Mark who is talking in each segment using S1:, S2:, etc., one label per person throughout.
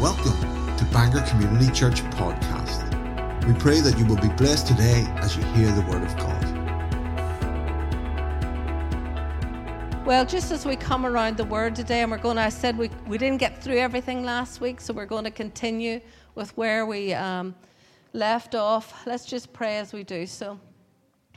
S1: Welcome to Bangor Community Church Podcast. We pray that you will be blessed today as you hear the Word of God.
S2: Well, just as we come around the Word today, and we're going to, I said we, we didn't get through everything last week, so we're going to continue with where we um, left off. Let's just pray as we do so.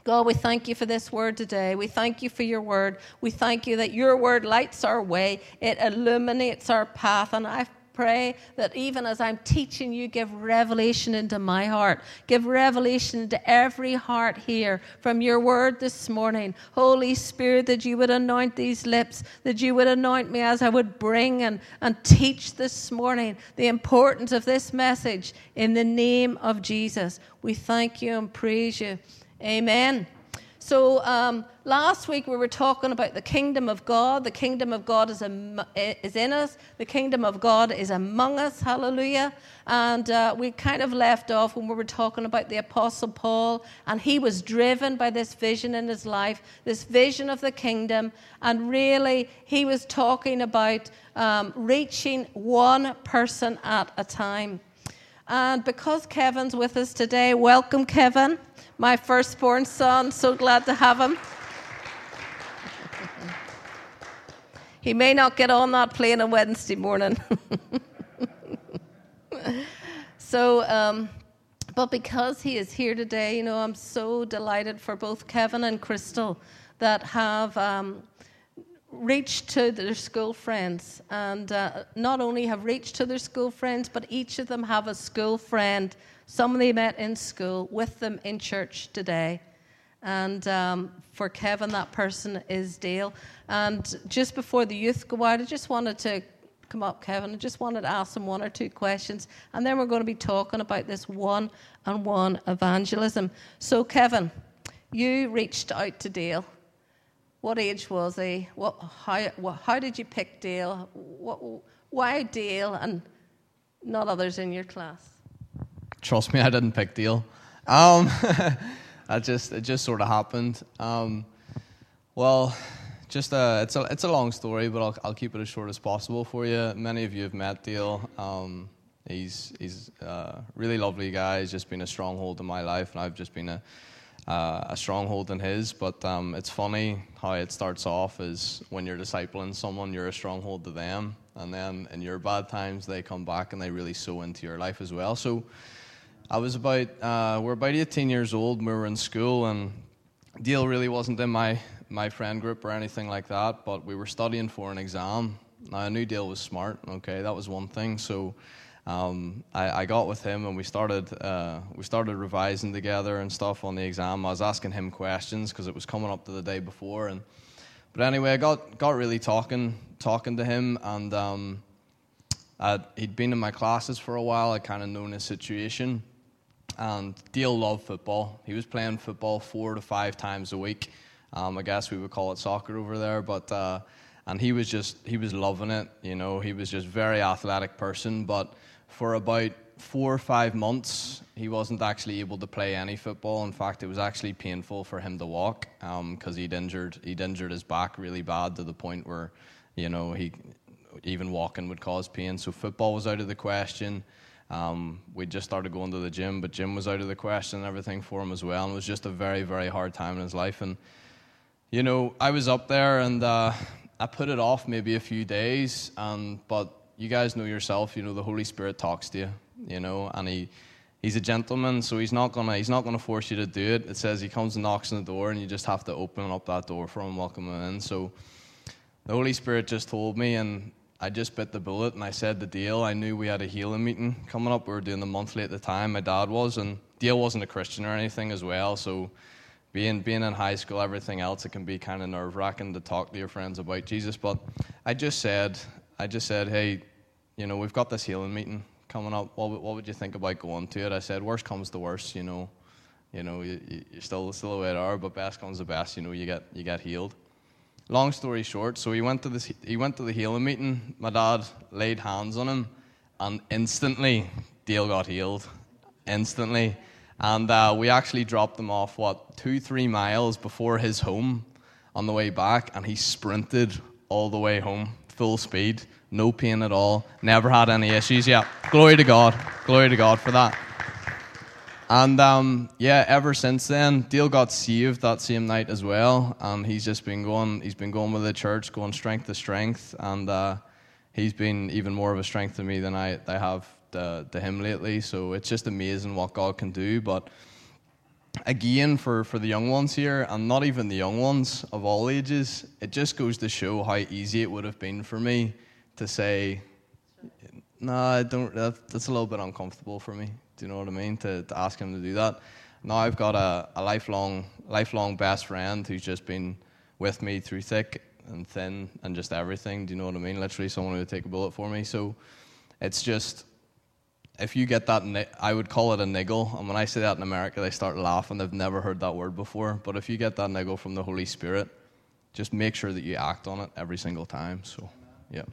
S2: God, we thank you for this word today. We thank you for your word. We thank you that your word lights our way, it illuminates our path. And I pray that even as I'm teaching you, give revelation into my heart. Give revelation into every heart here from your word this morning. Holy Spirit, that you would anoint these lips, that you would anoint me as I would bring and, and teach this morning the importance of this message in the name of Jesus. We thank you and praise you. Amen. So um, last week we were talking about the kingdom of God. The kingdom of God is, is in us. The kingdom of God is among us. Hallelujah. And uh, we kind of left off when we were talking about the Apostle Paul, and he was driven by this vision in his life, this vision of the kingdom. And really, he was talking about um, reaching one person at a time. And because Kevin's with us today, welcome, Kevin my firstborn son. So glad to have him. he may not get on that plane on Wednesday morning. so, um, but because he is here today, you know, I'm so delighted for both Kevin and Crystal that have um, reached to their school friends. And uh, not only have reached to their school friends, but each of them have a school friend some they met in school, with them in church today. And um, for Kevin, that person is Dale. And just before the youth go out, I just wanted to come up, Kevin. I just wanted to ask them one or two questions. And then we're going to be talking about this one on one evangelism. So, Kevin, you reached out to Dale. What age was he? What, how, how did you pick Dale? What, why Dale and not others in your class?
S3: trust me, I didn't pick Dale. Um, I just it just sort of happened. Um, well, just a, uh, it's a it's a long story, but I'll I'll keep it as short as possible for you. Many of you have met Dale. Um, he's he's a really lovely guy. He's just been a stronghold in my life, and I've just been a uh, a stronghold in his. But um, it's funny how it starts off is when you're discipling someone, you're a stronghold to them, and then in your bad times, they come back and they really sow into your life as well. So I was about, uh, we're about 18 years old we were in school, and Dale really wasn't in my, my friend group or anything like that, but we were studying for an exam. Now, I knew Dale was smart, okay, that was one thing. So um, I, I, got with him and we started, uh, we started revising together and stuff on the exam. I was asking him questions because it was coming up to the day before. And, but anyway, I got, got really talking, talking to him, and um, he'd been in my classes for a while. I kind of known his situation and Dale loved football. He was playing football four to five times a week. Um, I guess we would call it soccer over there, but uh, and he was just he was loving it. You know, he was just very athletic person. But for about four or five months, he wasn't actually able to play any football. In fact, it was actually painful for him to walk because um, he'd injured he'd injured his back really bad to the point where, you know, he even walking would cause pain. So football was out of the question. Um, we just started going to the gym, but gym was out of the question and everything for him as well. And it was just a very, very hard time in his life. And, you know, I was up there and uh, I put it off maybe a few days. And, but you guys know yourself, you know, the Holy Spirit talks to you, you know, and he, he's a gentleman, so he's not gonna he's not gonna force you to do it. It says he comes and knocks on the door, and you just have to open up that door for him, welcome him in. So the Holy Spirit just told me, and I just bit the bullet and I said the deal. I knew we had a healing meeting coming up. We were doing the monthly at the time. My dad was, and Dale wasn't a Christian or anything as well. So, being being in high school, everything else, it can be kind of nerve wracking to talk to your friends about Jesus. But I just said, I just said, hey, you know, we've got this healing meeting coming up. What, what would you think about going to it? I said, worst comes to worst, you know, you know, you, you're still still the way it are, but best comes the best. You know, you get you get healed long story short, so he went to this he went to the healing meeting. My dad laid hands on him, and instantly Dale got healed. Instantly, and uh, we actually dropped him off what two three miles before his home on the way back, and he sprinted all the way home full speed, no pain at all, never had any issues. Yeah, glory to God, glory to God for that. And um, yeah, ever since then, Dale got saved that same night as well, and he's just been going. He's been going with the church, going strength to strength, and uh, he's been even more of a strength to me than I, I have to, to him lately. So it's just amazing what God can do. But again, for, for the young ones here, and not even the young ones of all ages, it just goes to show how easy it would have been for me to say, "No, I don't." That, that's a little bit uncomfortable for me. Do you know what I mean? To, to ask him to do that. Now I've got a, a lifelong lifelong best friend who's just been with me through thick and thin and just everything. Do you know what I mean? Literally, someone who would take a bullet for me. So it's just if you get that, I would call it a niggle. And when I say that in America, they start laughing. They've never heard that word before. But if you get that niggle from the Holy Spirit, just make sure that you act on it every single time. So, yeah.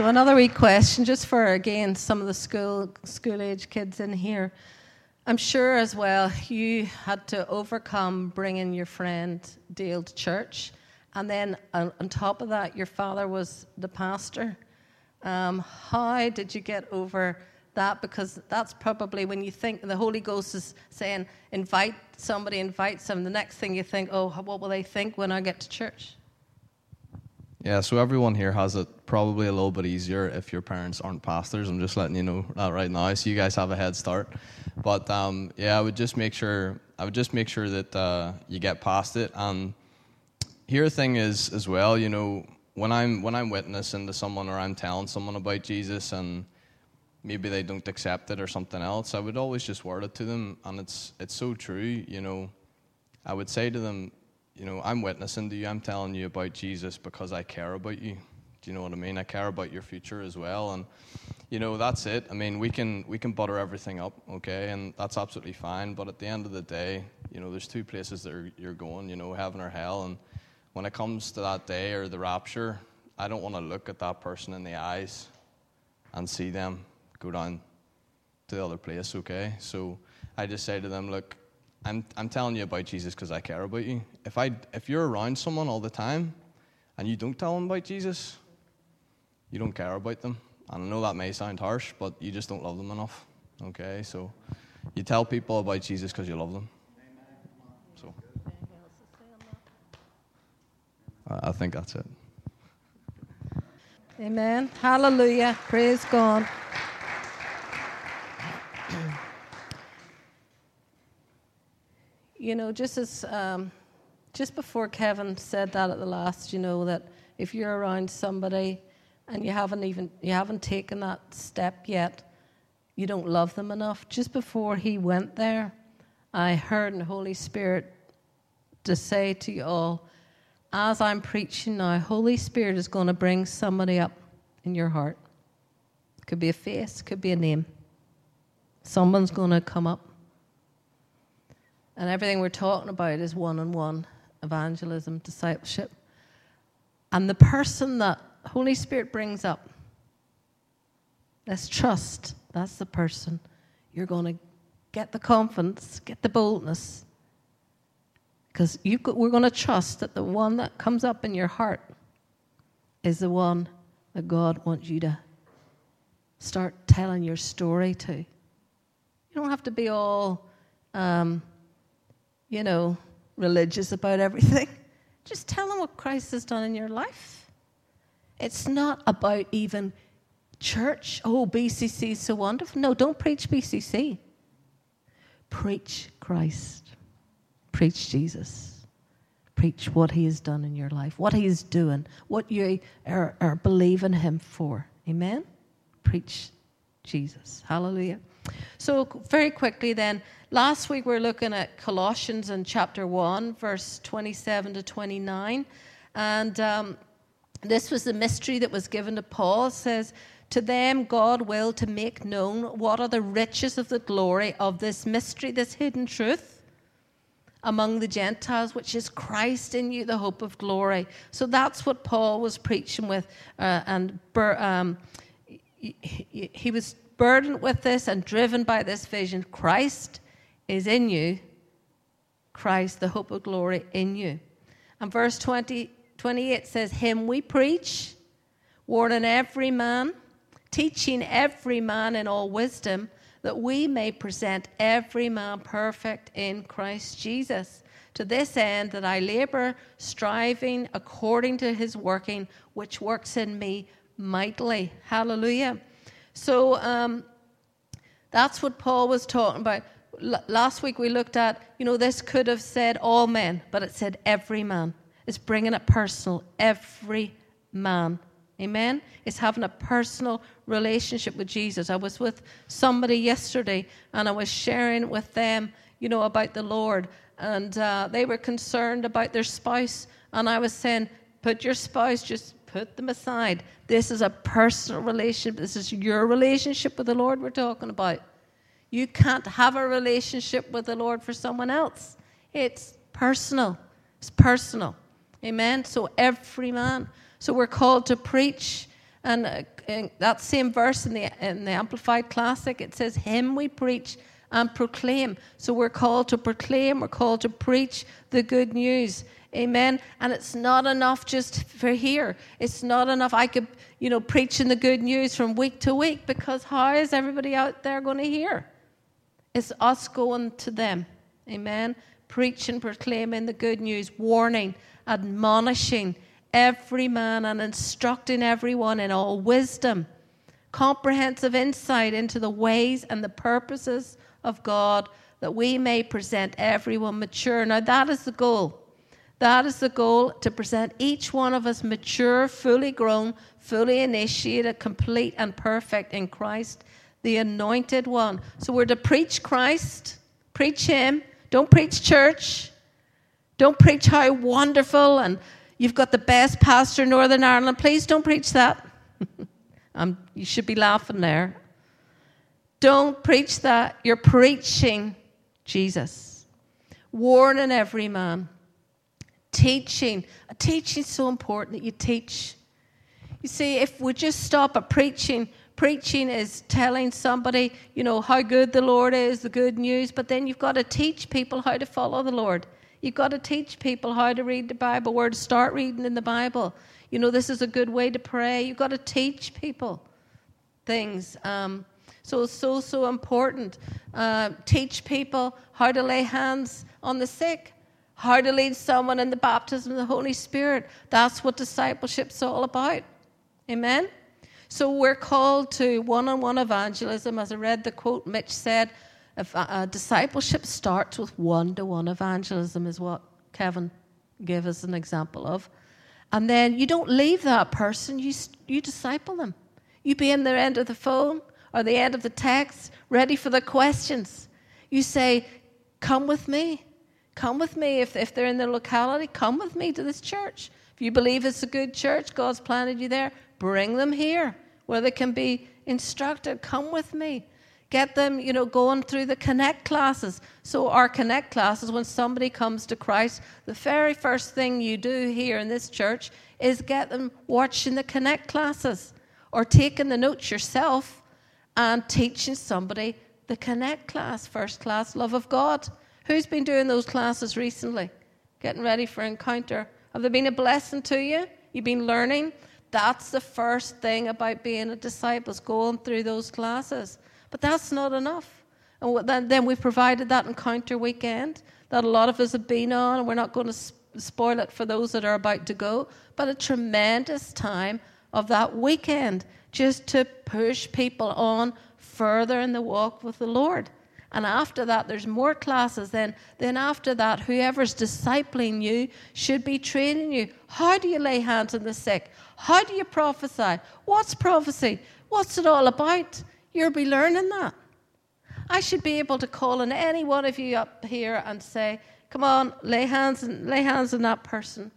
S2: So another wee question, just for again some of the school school age kids in here. I'm sure as well you had to overcome bringing your friend Dale to church, and then on, on top of that, your father was the pastor. Um, how did you get over that? Because that's probably when you think the Holy Ghost is saying, invite somebody, invite some. The next thing you think, oh, what will they think when I get to church?
S3: Yeah, so everyone here has it probably a little bit easier if your parents aren't pastors. I'm just letting you know that right now, so you guys have a head start. But um, yeah, I would just make sure I would just make sure that uh, you get past it. And here, thing is as well, you know, when I'm when I'm witnessing to someone or I'm telling someone about Jesus and maybe they don't accept it or something else, I would always just word it to them, and it's it's so true. You know, I would say to them, you know, I'm witnessing to you. I'm telling you about Jesus because I care about you. Do you know what I mean? I care about your future as well, and you know that's it. I mean, we can we can butter everything up, okay, and that's absolutely fine. But at the end of the day, you know, there's two places that you're going. You know, heaven or hell, and when it comes to that day or the rapture, I don't want to look at that person in the eyes and see them go down to the other place, okay? So I just say to them, look, I'm, I'm telling you about Jesus because I care about you. If, I, if you're around someone all the time and you don't tell them about Jesus, you don't care about them. And I know that may sound harsh, but you just don't love them enough. Okay? So you tell people about Jesus because you love them. So I think that's it.
S2: Amen. Hallelujah. Praise God. You know, just as um, just before Kevin said that at the last, you know, that if you're around somebody and you haven't even you haven't taken that step yet, you don't love them enough. Just before he went there, I heard the Holy Spirit to say to you all, as I'm preaching now, Holy Spirit is going to bring somebody up in your heart. Could be a face, could be a name. Someone's going to come up and everything we're talking about is one on one evangelism, discipleship. And the person that Holy Spirit brings up, let's trust that's the person you're going to get the confidence, get the boldness. Because we're going to trust that the one that comes up in your heart is the one that God wants you to start telling your story to. You don't have to be all um, you know, religious about everything. Just tell them what Christ has done in your life. It's not about even church. Oh, BCC is so wonderful. No, don't preach BCC. Preach Christ. Preach Jesus. Preach what He has done in your life, what He is doing, what you are, are believing Him for. Amen? Preach Jesus. Hallelujah. So, very quickly then, last week we are looking at Colossians in chapter 1, verse 27 to 29. And um, this was the mystery that was given to Paul. It says, To them God will to make known what are the riches of the glory of this mystery, this hidden truth among the Gentiles, which is Christ in you, the hope of glory. So that's what Paul was preaching with. Uh, and um, he, he was burdened with this and driven by this vision, Christ is in you, Christ, the hope of glory in you. And verse 20, 28 says, Him we preach, warning every man, teaching every man in all wisdom, that we may present every man perfect in Christ Jesus. To this end, that I labor, striving according to his working, which works in me mightily. Hallelujah. So um, that's what Paul was talking about. Last week we looked at, you know, this could have said all men, but it said every man. It's bringing it personal. Every man. Amen? It's having a personal relationship with Jesus. I was with somebody yesterday and I was sharing with them, you know, about the Lord. And uh, they were concerned about their spouse. And I was saying, put your spouse, just put them aside. This is a personal relationship. This is your relationship with the Lord we're talking about. You can't have a relationship with the Lord for someone else. It's personal. It's personal. Amen. So every man. So we're called to preach. And uh, that same verse in the, in the Amplified Classic, it says, Him we preach and proclaim. So we're called to proclaim, we're called to preach the good news. Amen. And it's not enough just for here. It's not enough. I could, you know, preaching the good news from week to week because how is everybody out there going to hear? It's us going to them. Amen. Preaching, proclaiming the good news, warning, admonishing every man and instructing everyone in all wisdom, comprehensive insight into the ways and the purposes of God, that we may present everyone mature. Now, that is the goal. That is the goal to present each one of us mature, fully grown, fully initiated, complete, and perfect in Christ the anointed one. So we're to preach Christ, preach Him. Don't preach church. Don't preach how wonderful and you've got the best pastor in Northern Ireland. Please don't preach that. you should be laughing there. Don't preach that. You're preaching Jesus. Warning every man. Teaching. Teaching is so important that you teach. You see, if we just stop at preaching, Preaching is telling somebody, you know, how good the Lord is, the good news, but then you've got to teach people how to follow the Lord. You've got to teach people how to read the Bible, where to start reading in the Bible. You know, this is a good way to pray. You've got to teach people things. Um, so it's so, so important. Uh, teach people how to lay hands on the sick, how to lead someone in the baptism of the Holy Spirit. That's what discipleship's all about. Amen? So we're called to one on one evangelism. As I read the quote, Mitch said, uh, uh discipleship starts with one to one evangelism, is what Kevin gave us an example of. And then you don't leave that person, you, you disciple them. You be in their end of the phone or the end of the text, ready for the questions. You say, Come with me. Come with me. If, if they're in the locality, come with me to this church. You believe it's a good church, God's planted you there, bring them here where they can be instructed. Come with me. Get them, you know, going through the connect classes. So, our connect classes, when somebody comes to Christ, the very first thing you do here in this church is get them watching the connect classes or taking the notes yourself and teaching somebody the connect class, first class, love of God. Who's been doing those classes recently? Getting ready for encounter. Have they been a blessing to you? You've been learning? That's the first thing about being a disciple, is going through those classes. But that's not enough. And then, then we provided that encounter weekend that a lot of us have been on, and we're not going to spoil it for those that are about to go. But a tremendous time of that weekend just to push people on further in the walk with the Lord. And after that, there's more classes. Then, then after that, whoever's discipling you should be training you. How do you lay hands on the sick? How do you prophesy? What's prophecy? What's it all about? You'll be learning that. I should be able to call on any one of you up here and say, "Come on, lay hands and lay hands on that person."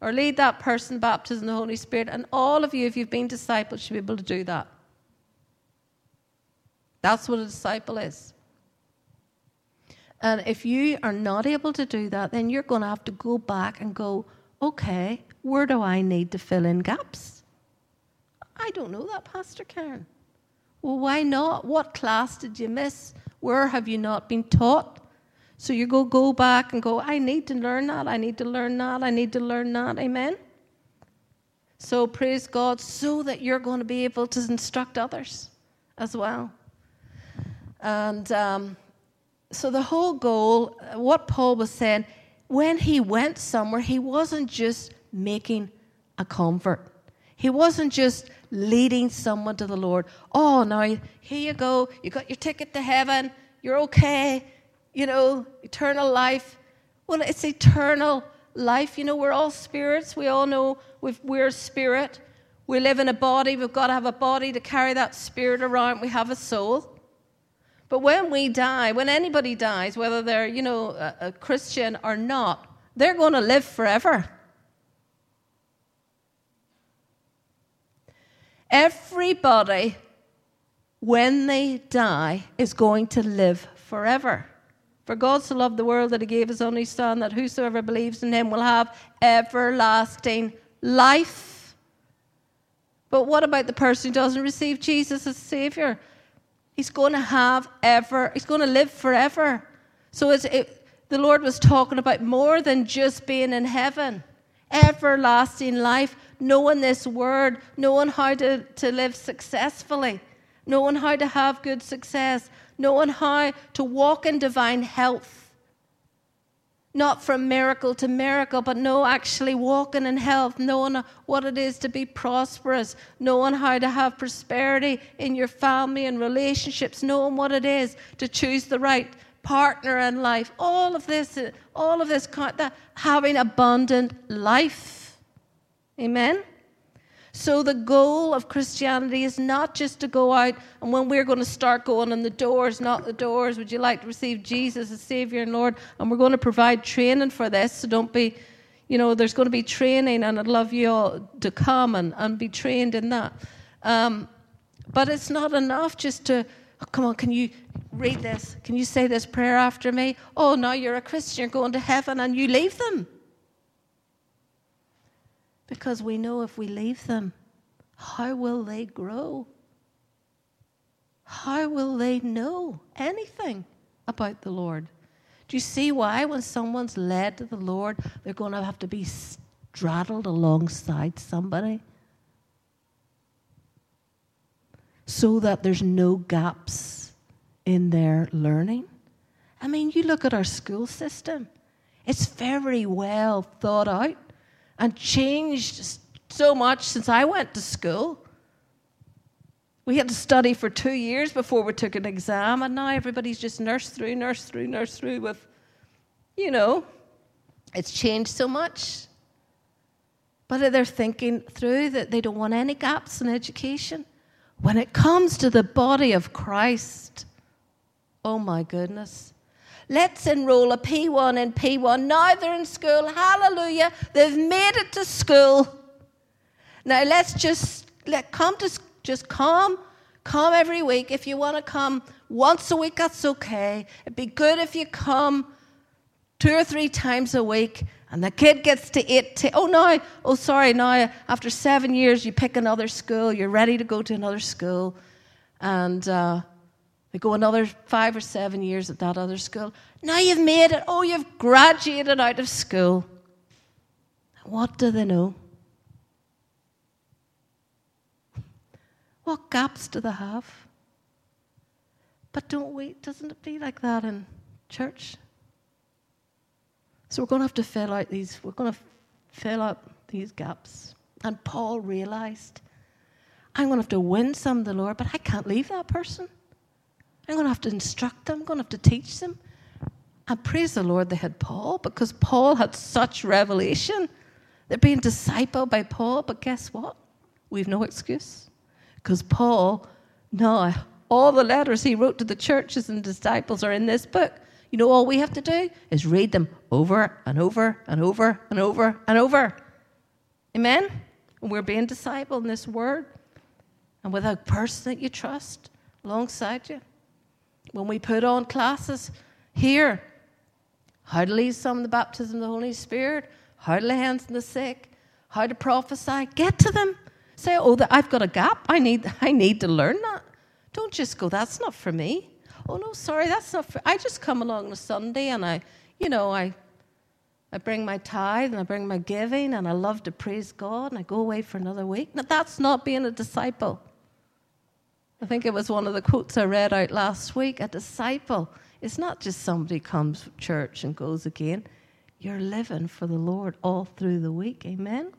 S2: Or lead that person baptized in the Holy Spirit. And all of you, if you've been disciples, should be able to do that. That's what a disciple is. And if you are not able to do that, then you're going to have to go back and go, okay, where do I need to fill in gaps? I don't know that, Pastor Karen. Well, why not? What class did you miss? Where have you not been taught? So you go go back and go, I need to learn that, I need to learn that, I need to learn that. Amen. So praise God, so that you're going to be able to instruct others as well. And um, so the whole goal, uh, what Paul was saying, when he went somewhere, he wasn't just making a convert. He wasn't just leading someone to the Lord. Oh, now here you go. You got your ticket to heaven. You're okay. You know, eternal life. Well, it's eternal life. You know, we're all spirits. We all know we're a spirit. We live in a body. We've got to have a body to carry that spirit around. We have a soul. But when we die, when anybody dies, whether they're, you know, a, a Christian or not, they're going to live forever. Everybody, when they die, is going to live forever. For God so loved the world that he gave his only Son, that whosoever believes in him will have everlasting life. But what about the person who doesn't receive Jesus as Savior? He's going to have ever, he's going to live forever. So it, the Lord was talking about more than just being in heaven, everlasting life, knowing this word, knowing how to, to live successfully, knowing how to have good success, knowing how to walk in divine health not from miracle to miracle, but no, actually walking in health, knowing what it is to be prosperous, knowing how to have prosperity in your family and relationships, knowing what it is to choose the right partner in life. All of this, all of this, having abundant life. Amen. So, the goal of Christianity is not just to go out and when we're going to start going on the doors, not the doors, would you like to receive Jesus as Savior and Lord? And we're going to provide training for this. So, don't be, you know, there's going to be training, and I'd love you all to come and, and be trained in that. Um, but it's not enough just to, oh, come on, can you read this? Can you say this prayer after me? Oh, now you're a Christian, you're going to heaven, and you leave them. Because we know if we leave them, how will they grow? How will they know anything about the Lord? Do you see why, when someone's led to the Lord, they're going to have to be straddled alongside somebody? So that there's no gaps in their learning. I mean, you look at our school system, it's very well thought out and changed so much since I went to school. We had to study for two years before we took an exam, and now everybody's just nurse through, nurse through, nurse through with, you know, it's changed so much. But they're thinking through that they don't want any gaps in education. When it comes to the body of Christ, oh my goodness, Let's enroll a P1 and P1. Now they're in school. Hallelujah. They've made it to school. Now let's just let come to just come, come every week. If you want to come once a week, that's okay. It'd be good if you come two or three times a week. And the kid gets to eight. T- oh no! Oh sorry! Now after seven years, you pick another school. You're ready to go to another school, and uh, they go another five or seven years at that other school. Now you've made it. Oh, you've graduated out of school. What do they know? What gaps do they have? But don't we, doesn't it be like that in church? So we're going to have to fill out these, we're going to fill out these gaps. And Paul realized, I'm going to have to win some of the Lord, but I can't leave that person. I'm going to have to instruct them, I'm going to have to teach them. And praise the Lord, they had Paul because Paul had such revelation. They're being discipled by Paul, but guess what? We've no excuse. Because Paul, no, all the letters he wrote to the churches and disciples are in this book. You know, all we have to do is read them over and over and over and over and over. Amen? And we're being discipled in this word. And with a person that you trust alongside you. When we put on classes here, how to lead some of the baptism of the Holy Spirit, how to lay hands on the sick, how to prophesy, get to them. Say, oh, I've got a gap. I need, I need to learn that. Don't just go, that's not for me. Oh no, sorry, that's not. I just come along on a Sunday and I, you know, I, I bring my tithe and I bring my giving and I love to praise God and I go away for another week. Now that's not being a disciple. I think it was one of the quotes I read out last week. A disciple is not just somebody comes to church and goes again. You're living for the Lord all through the week. Amen.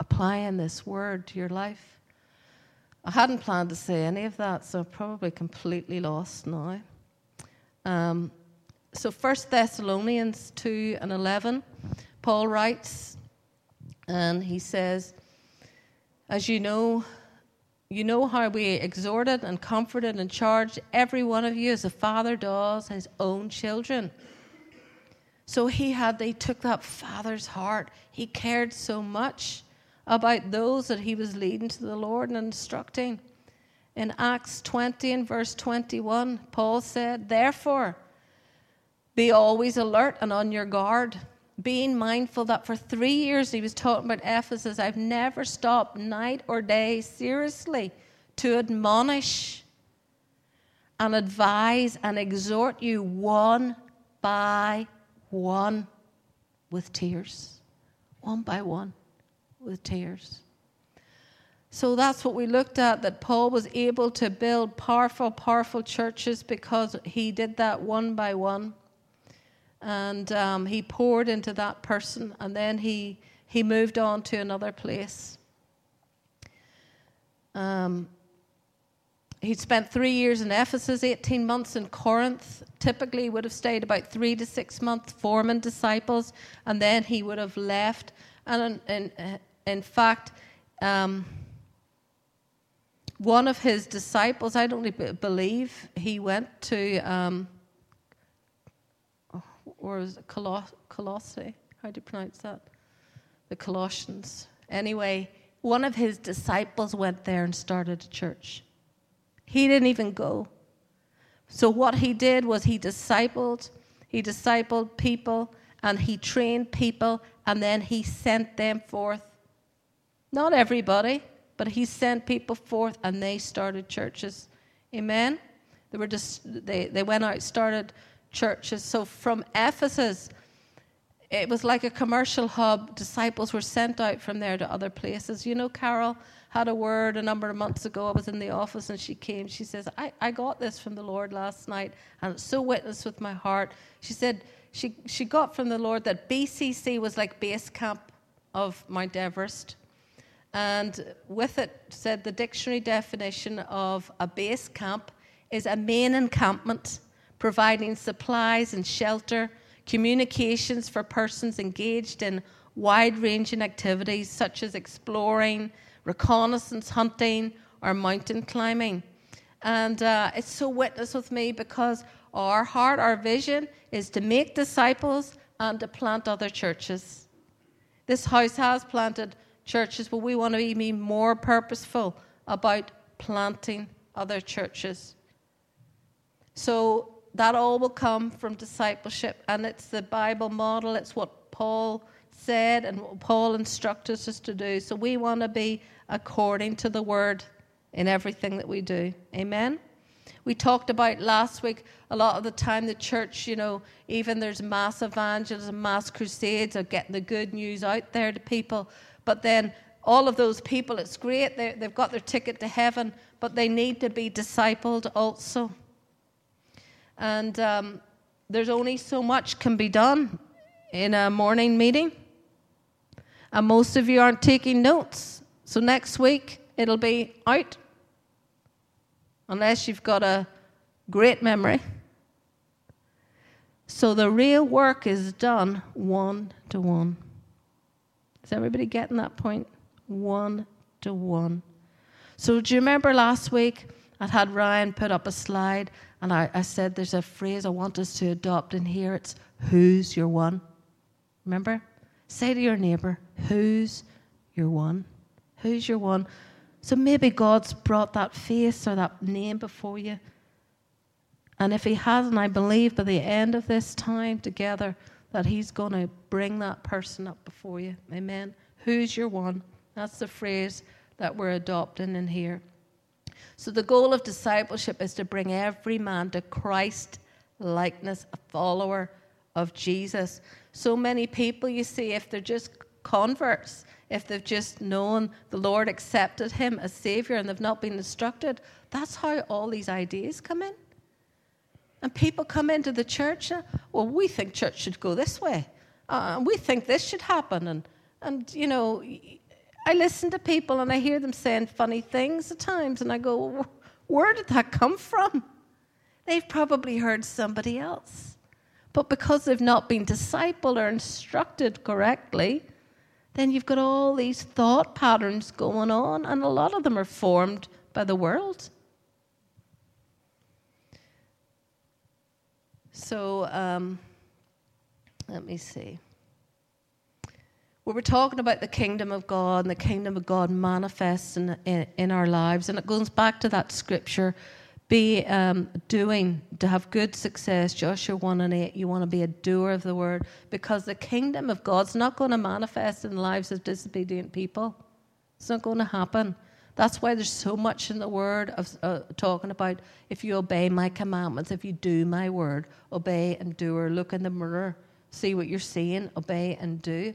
S2: Applying this word to your life. I hadn't planned to say any of that, so I'm probably completely lost now. Um, so, 1 Thessalonians 2 and 11, Paul writes, and he says, As you know, you know how we exhorted and comforted and charged every one of you as a father does his own children. So he had, they took that father's heart. He cared so much about those that he was leading to the Lord and instructing. In Acts 20 and verse 21, Paul said, Therefore, be always alert and on your guard being mindful that for three years he was talking about Ephesus, I've never stopped night or day seriously to admonish and advise and exhort you one by one with tears. One by one with tears. So that's what we looked at that Paul was able to build powerful, powerful churches because he did that one by one and um, he poured into that person, and then he he moved on to another place. Um, he spent three years in Ephesus, 18 months in Corinth. Typically, would have stayed about three to six months forming disciples, and then he would have left. And in, in, in fact, um, one of his disciples, I don't believe he went to um, or is it Coloss- Colossae? How do you pronounce that? The Colossians. Anyway, one of his disciples went there and started a church. He didn't even go. So what he did was he discipled, he discipled people, and he trained people, and then he sent them forth. Not everybody, but he sent people forth, and they started churches. Amen. They were just they, they went out, started churches. So from Ephesus, it was like a commercial hub. Disciples were sent out from there to other places. You know, Carol had a word a number of months ago. I was in the office and she came. She says, I, I got this from the Lord last night and it's so witnessed with my heart. She said she, she got from the Lord that BCC was like base camp of Mount Everest. And with it, said the dictionary definition of a base camp is a main encampment providing supplies and shelter, communications for persons engaged in wide ranging activities such as exploring, reconnaissance hunting, or mountain climbing. And uh, it's so witness with me because our heart, our vision is to make disciples and to plant other churches. This house has planted churches, but we want to be more purposeful about planting other churches. So that all will come from discipleship, and it's the Bible model. It's what Paul said and what Paul instructed us to do. So we want to be according to the word in everything that we do. Amen. We talked about last week a lot of the time the church, you know, even there's mass evangelism, mass crusades of getting the good news out there to people. But then all of those people, it's great, they've got their ticket to heaven, but they need to be discipled also. And um, there's only so much can be done in a morning meeting. And most of you aren't taking notes. So next week, it'll be out. Unless you've got a great memory. So the real work is done one to one. Is everybody getting that point? One to one. So do you remember last week I had Ryan put up a slide and I, I said there's a phrase I want us to adopt in here. It's who's your one? Remember? Say to your neighbor, who's your one? Who's your one? So maybe God's brought that face or that name before you. And if He hasn't, I believe by the end of this time together that He's going to bring that person up before you. Amen. Who's your one? That's the phrase that we're adopting in here. So the goal of discipleship is to bring every man to Christ likeness, a follower of Jesus. So many people, you see, if they're just converts, if they've just known the Lord accepted him as Savior and they've not been instructed, that's how all these ideas come in. And people come into the church, and, well, we think church should go this way. Uh, we think this should happen. And, and, you know, I listen to people and I hear them saying funny things at times, and I go, where did that come from? They've probably heard somebody else. But because they've not been discipled or instructed correctly, then you've got all these thought patterns going on, and a lot of them are formed by the world. So, um, let me see. We were talking about the kingdom of God, and the kingdom of God manifests in, in, in our lives. And it goes back to that scripture be um, doing, to have good success. Joshua 1 and 8, you want to be a doer of the word because the kingdom of God's not going to manifest in the lives of disobedient people. It's not going to happen. That's why there's so much in the word of uh, talking about if you obey my commandments, if you do my word, obey and do, or look in the mirror, see what you're seeing, obey and do.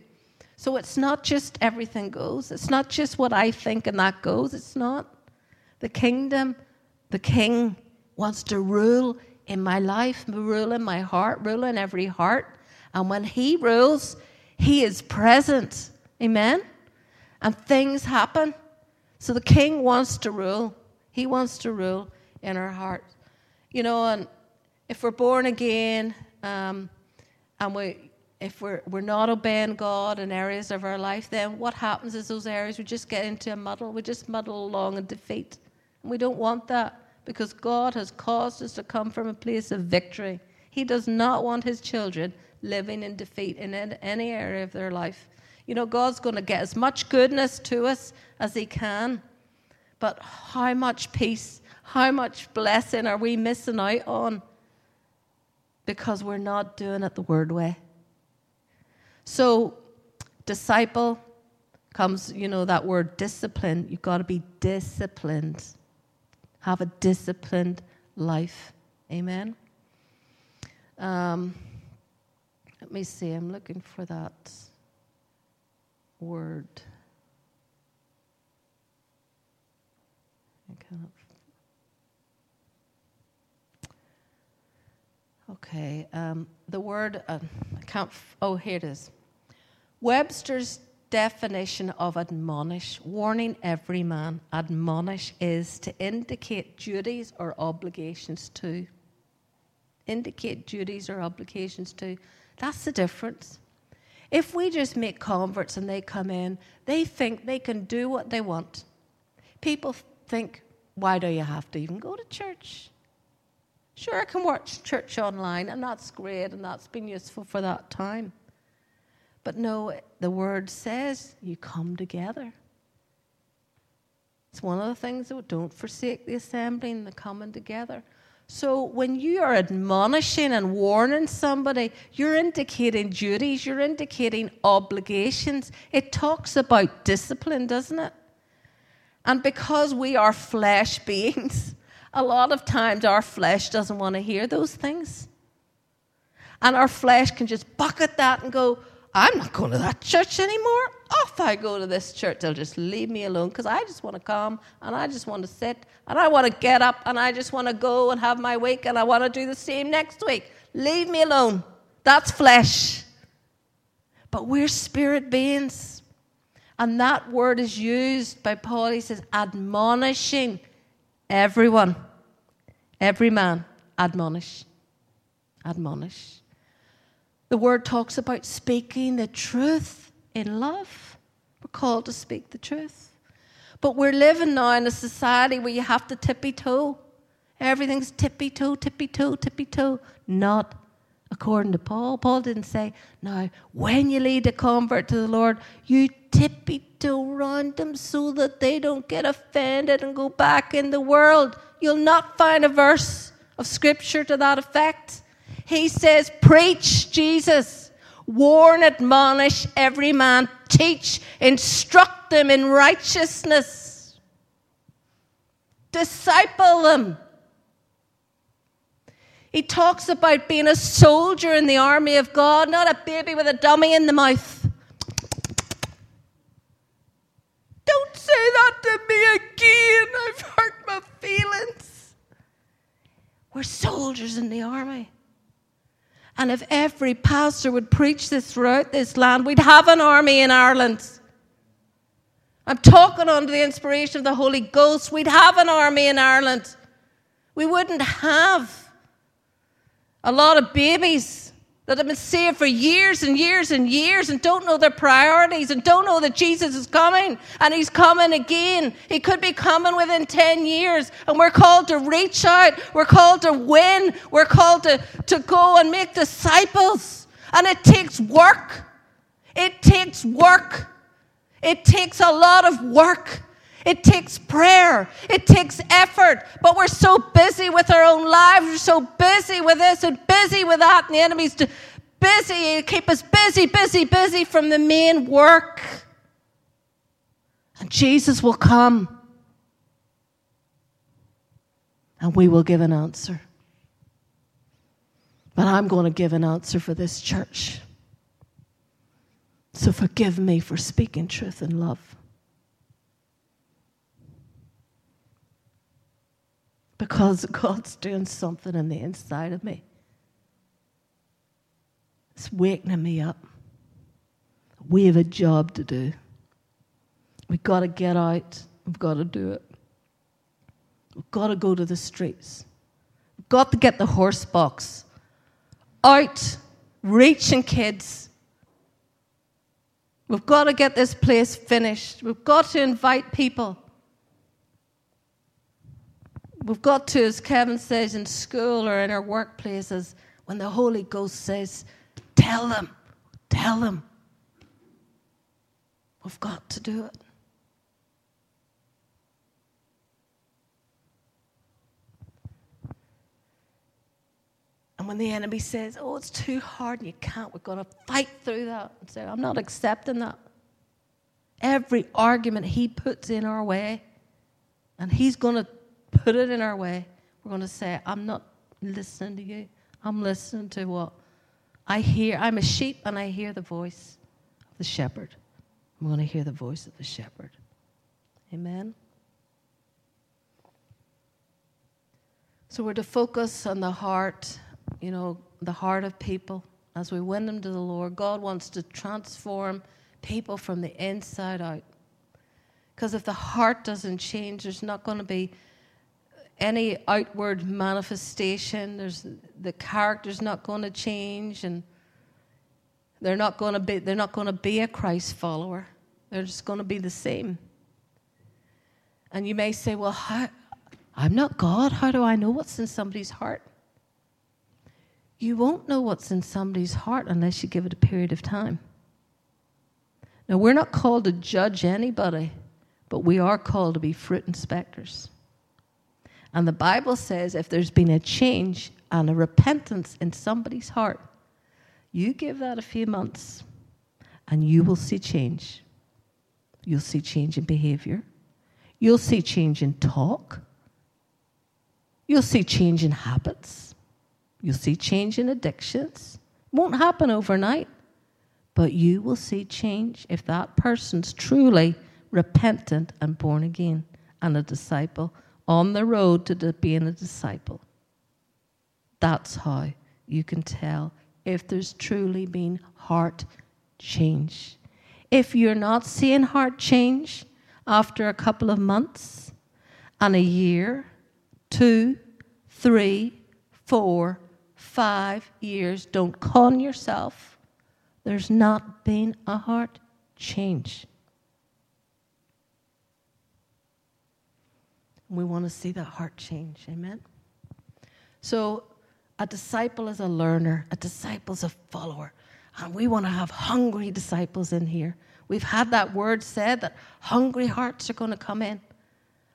S2: So it's not just everything goes. It's not just what I think and that goes. It's not. The kingdom the king wants to rule in my life, rule in my heart, rule in every heart. And when he rules, he is present. Amen? And things happen. So the king wants to rule. He wants to rule in our heart. You know, and if we're born again, um, and we, if we're, we're not obeying God in areas of our life, then what happens is those areas we just get into a muddle. We just muddle along in defeat. And we don't want that because God has caused us to come from a place of victory. He does not want his children living in defeat in any area of their life. You know, God's going to get as much goodness to us as he can, but how much peace, how much blessing are we missing out on because we're not doing it the word way? So, disciple comes, you know, that word discipline. You've got to be disciplined have a disciplined life. Amen. Um, let me see, I'm looking for that word. I cannot. Okay, um, the word, uh, I can't, f- oh, here it is. Webster's definition of admonish, warning every man, admonish is to indicate duties or obligations to. Indicate duties or obligations to. That's the difference. If we just make converts and they come in, they think they can do what they want. People think, why do you have to even go to church? Sure, I can watch church online, and that's great, and that's been useful for that time. But no, the word says you come together. It's one of the things that don't forsake the assembly and the coming together. So when you are admonishing and warning somebody, you're indicating duties, you're indicating obligations. It talks about discipline, doesn't it? And because we are flesh beings, a lot of times our flesh doesn't want to hear those things. And our flesh can just bucket that and go, I'm not going to that church anymore. Off I go to this church. They'll just leave me alone because I just want to come and I just want to sit and I want to get up and I just want to go and have my week and I want to do the same next week. Leave me alone. That's flesh. But we're spirit beings. And that word is used by Paul. He says, admonishing everyone, every man, admonish. Admonish. The word talks about speaking the truth in love. We're called to speak the truth. But we're living now in a society where you have to tippy toe. Everything's tippy toe, tippy toe, tippy toe. Not according to Paul. Paul didn't say, now, when you lead a convert to the Lord, you tippy toe around them so that they don't get offended and go back in the world. You'll not find a verse of scripture to that effect. He says, Preach Jesus, warn, admonish every man, teach, instruct them in righteousness. Disciple them. He talks about being a soldier in the army of God, not a baby with a dummy in the mouth. Don't say that to me again. I've hurt my feelings. We're soldiers in the army. And if every pastor would preach this throughout this land, we'd have an army in Ireland. I'm talking under the inspiration of the Holy Ghost. We'd have an army in Ireland. We wouldn't have a lot of babies that have been saved for years and years and years and don't know their priorities and don't know that Jesus is coming and he's coming again. He could be coming within 10 years and we're called to reach out. We're called to win. We're called to, to go and make disciples. And it takes work. It takes work. It takes a lot of work. It takes prayer. It takes effort. But we're so busy with our own lives. We're so busy with this and busy with that. And the enemy's busy. keep us busy, busy, busy from the main work. And Jesus will come. And we will give an answer. But I'm going to give an answer for this church. So forgive me for speaking truth in love. Because God's doing something in the inside of me. It's waking me up. We have a job to do. We've got to get out. We've got to do it. We've got to go to the streets. We've got to get the horse box out, reaching kids. We've got to get this place finished. We've got to invite people. We've got to, as Kevin says, in school or in our workplaces, when the Holy Ghost says, tell them, tell them. We've got to do it. And when the enemy says, oh, it's too hard and you can't, we're going to fight through that and say, I'm not accepting that. Every argument he puts in our way, and he's going to put it in our way, we're going to say, I'm not listening to you. I'm listening to what I hear. I'm a sheep and I hear the voice of the shepherd. I'm going to hear the voice of the shepherd. Amen. So we're to focus on the heart, you know, the heart of people as we win them to the Lord. God wants to transform people from the inside out. Because if the heart doesn't change, there's not going to be any outward manifestation. There's the character's not going to change, and they're not going to be they're not going to be a Christ follower. They're just going to be the same. And you may say, "Well, how, I'm not God. How do I know what's in somebody's heart?" You won't know what's in somebody's heart unless you give it a period of time. Now, we're not called to judge anybody, but we are called to be fruit inspectors. And the Bible says if there's been a change and a repentance in somebody's heart, you give that a few months and you will see change. You'll see change in behavior. You'll see change in talk. You'll see change in habits. You'll see change in addictions. Won't happen overnight, but you will see change if that person's truly repentant and born again and a disciple on the road to being a disciple. That's how you can tell if there's truly been heart change. If you're not seeing heart change after a couple of months and a year, two, three, four, five years, don't con yourself. There's not been a heart change. We want to see that heart change. Amen? So, a disciple is a learner, a disciple is a follower. And we want to have hungry disciples in here. We've had that word said that hungry hearts are going to come in.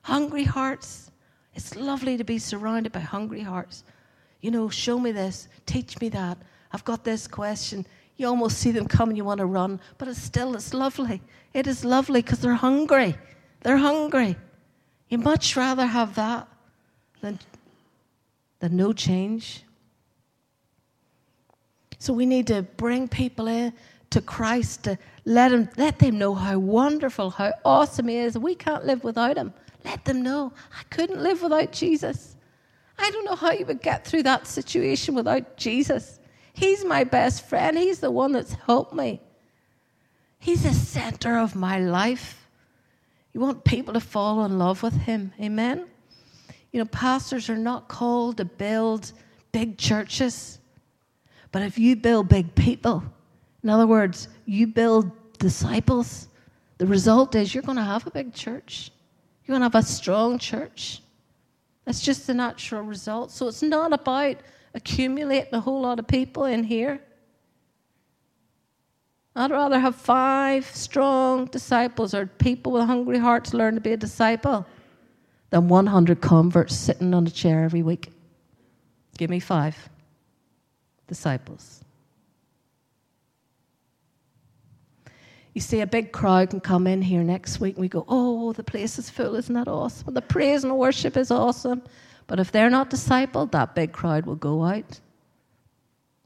S2: Hungry hearts. It's lovely to be surrounded by hungry hearts. You know, show me this, teach me that. I've got this question. You almost see them come and you want to run, but it's still it's lovely. It is lovely because they're hungry. They're hungry. You much rather have that than, than no change. So we need to bring people in to Christ to let, him, let them know how wonderful, how awesome He is. We can't live without Him. Let them know I couldn't live without Jesus. I don't know how you would get through that situation without Jesus. He's my best friend. He's the one that's helped me. He's the center of my life. You want people to fall in love with Him. Amen? You know, pastors are not called to build big churches, but if you build big people, in other words, you build disciples, the result is you're going to have a big church. You're going to have a strong church. That's just the natural result. So it's not about accumulating a whole lot of people in here. I'd rather have five strong disciples or people with hungry hearts learn to be a disciple than 100 converts sitting on a chair every week. Give me five disciples. You see, a big crowd can come in here next week and we go, Oh, the place is full. Isn't that awesome? The praise and worship is awesome. But if they're not discipled, that big crowd will go out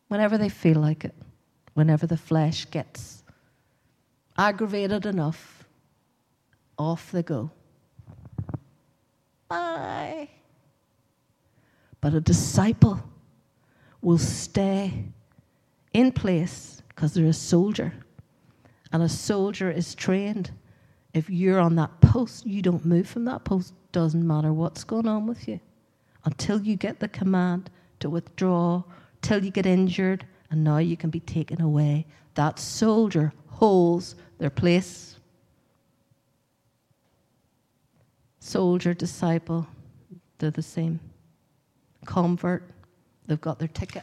S2: whenever they feel like it, whenever the flesh gets aggravated enough. Off they go. Bye. But a disciple will stay in place because they're a soldier and a soldier is trained. If you're on that post, you don't move from that post. Doesn't matter what's going on with you until you get the command to withdraw, till you get injured, and now you can be taken away. That soldier holds their place. Soldier, disciple, they're the same. Convert, they've got their ticket.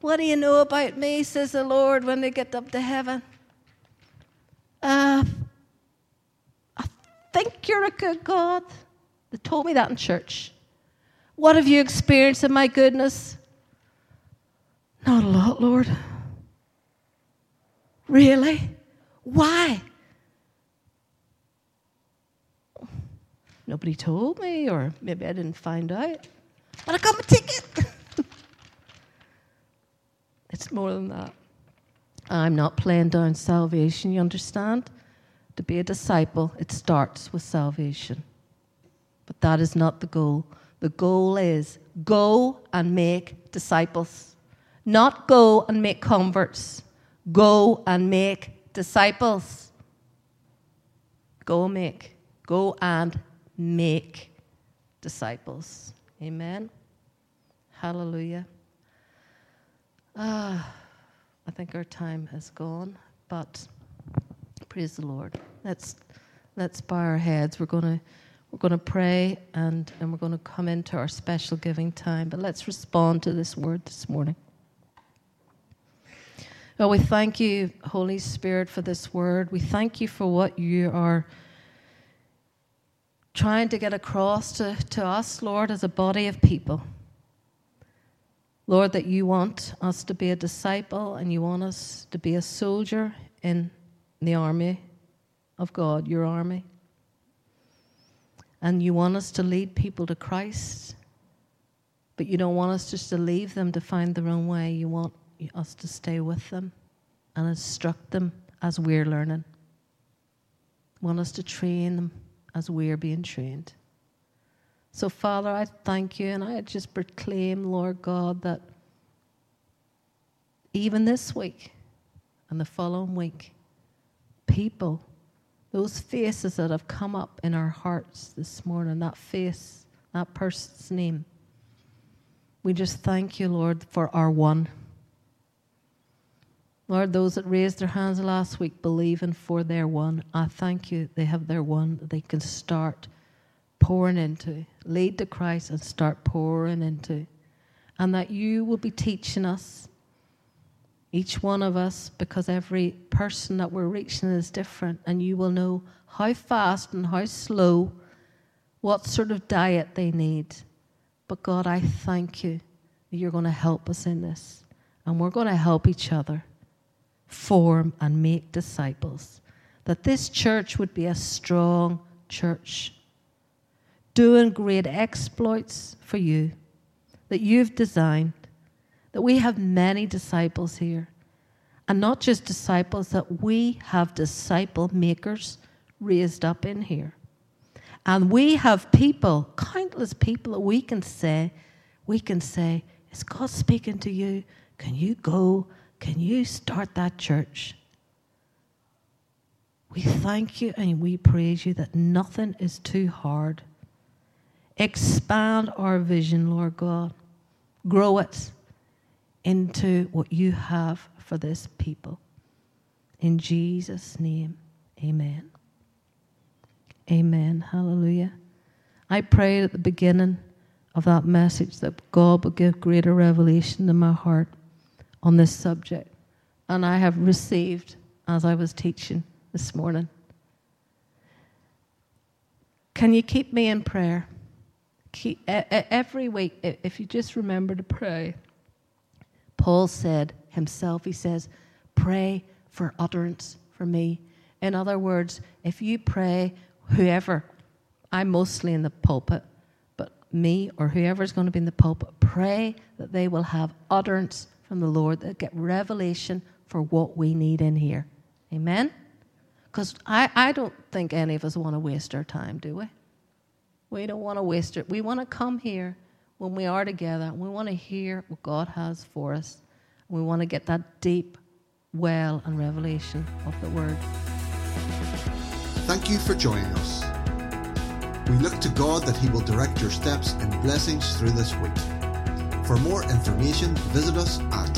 S2: What do you know about me, says the Lord, when they get up to heaven? Uh, I think you're a good God. They told me that in church. What have you experienced in my goodness? Not a lot, Lord. Really? Why? Nobody told me, or maybe I didn't find out. But I got my ticket. It's more than that. I'm not playing down salvation, you understand? To be a disciple, it starts with salvation. But that is not the goal. The goal is go and make disciples, not go and make converts. Go and make disciples. Go make. Go and make disciples. Amen. Hallelujah. Ah, I think our time has gone, but praise the Lord. Let's let's bow our heads. We're gonna we're gonna pray and, and we're gonna come into our special giving time. But let's respond to this word this morning. Well, we thank you, Holy Spirit, for this word. We thank you for what you are trying to get across to, to us, Lord, as a body of people. Lord, that you want us to be a disciple and you want us to be a soldier in the army of God, your army. And you want us to lead people to Christ, but you don't want us just to leave them to find their own way. You want us to stay with them and instruct them as we're learning. You want us to train them as we're being trained. So, Father, I thank you and I just proclaim, Lord God, that even this week and the following week, people, those faces that have come up in our hearts this morning, that face, that person's name, we just thank you, Lord, for our one. Lord, those that raised their hands last week believing for their one, I thank you they have their one that they can start pouring into, lead to Christ and start pouring into. And that you will be teaching us, each one of us, because every person that we're reaching is different, and you will know how fast and how slow, what sort of diet they need. But God, I thank you that you're going to help us in this. And we're going to help each other form and make disciples. that this church would be a strong church, doing great exploits for you that you've designed, that we have many disciples here. And not just disciples, that we have disciple makers raised up in here. And we have people, countless people that we can say, we can say, Is God speaking to you? Can you go? Can you start that church? We thank you and we praise you that nothing is too hard. Expand our vision, Lord God. Grow it into what you have for this people. In Jesus' name, amen. Amen. Hallelujah. I prayed at the beginning of that message that God would give greater revelation to my heart on this subject. And I have received as I was teaching this morning. Can you keep me in prayer? Keep, every week, if you just remember to pray. Paul said himself, he says, pray for utterance for me. In other words, if you pray whoever, I'm mostly in the pulpit, but me or whoever's going to be in the pulpit, pray that they will have utterance from the Lord, that get revelation for what we need in here. Amen? Because I, I don't think any of us want to waste our time, do we? We don't want to waste it. We want to come here when we are together. We want to hear what God has for us. We want to get that deep well and revelation of the Word.
S1: Thank you for joining us. We look to God that He will direct your steps in blessings through this week. For more information, visit us at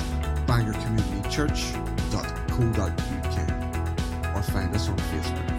S1: bangorcommunitychurch.co.uk or find us on Facebook.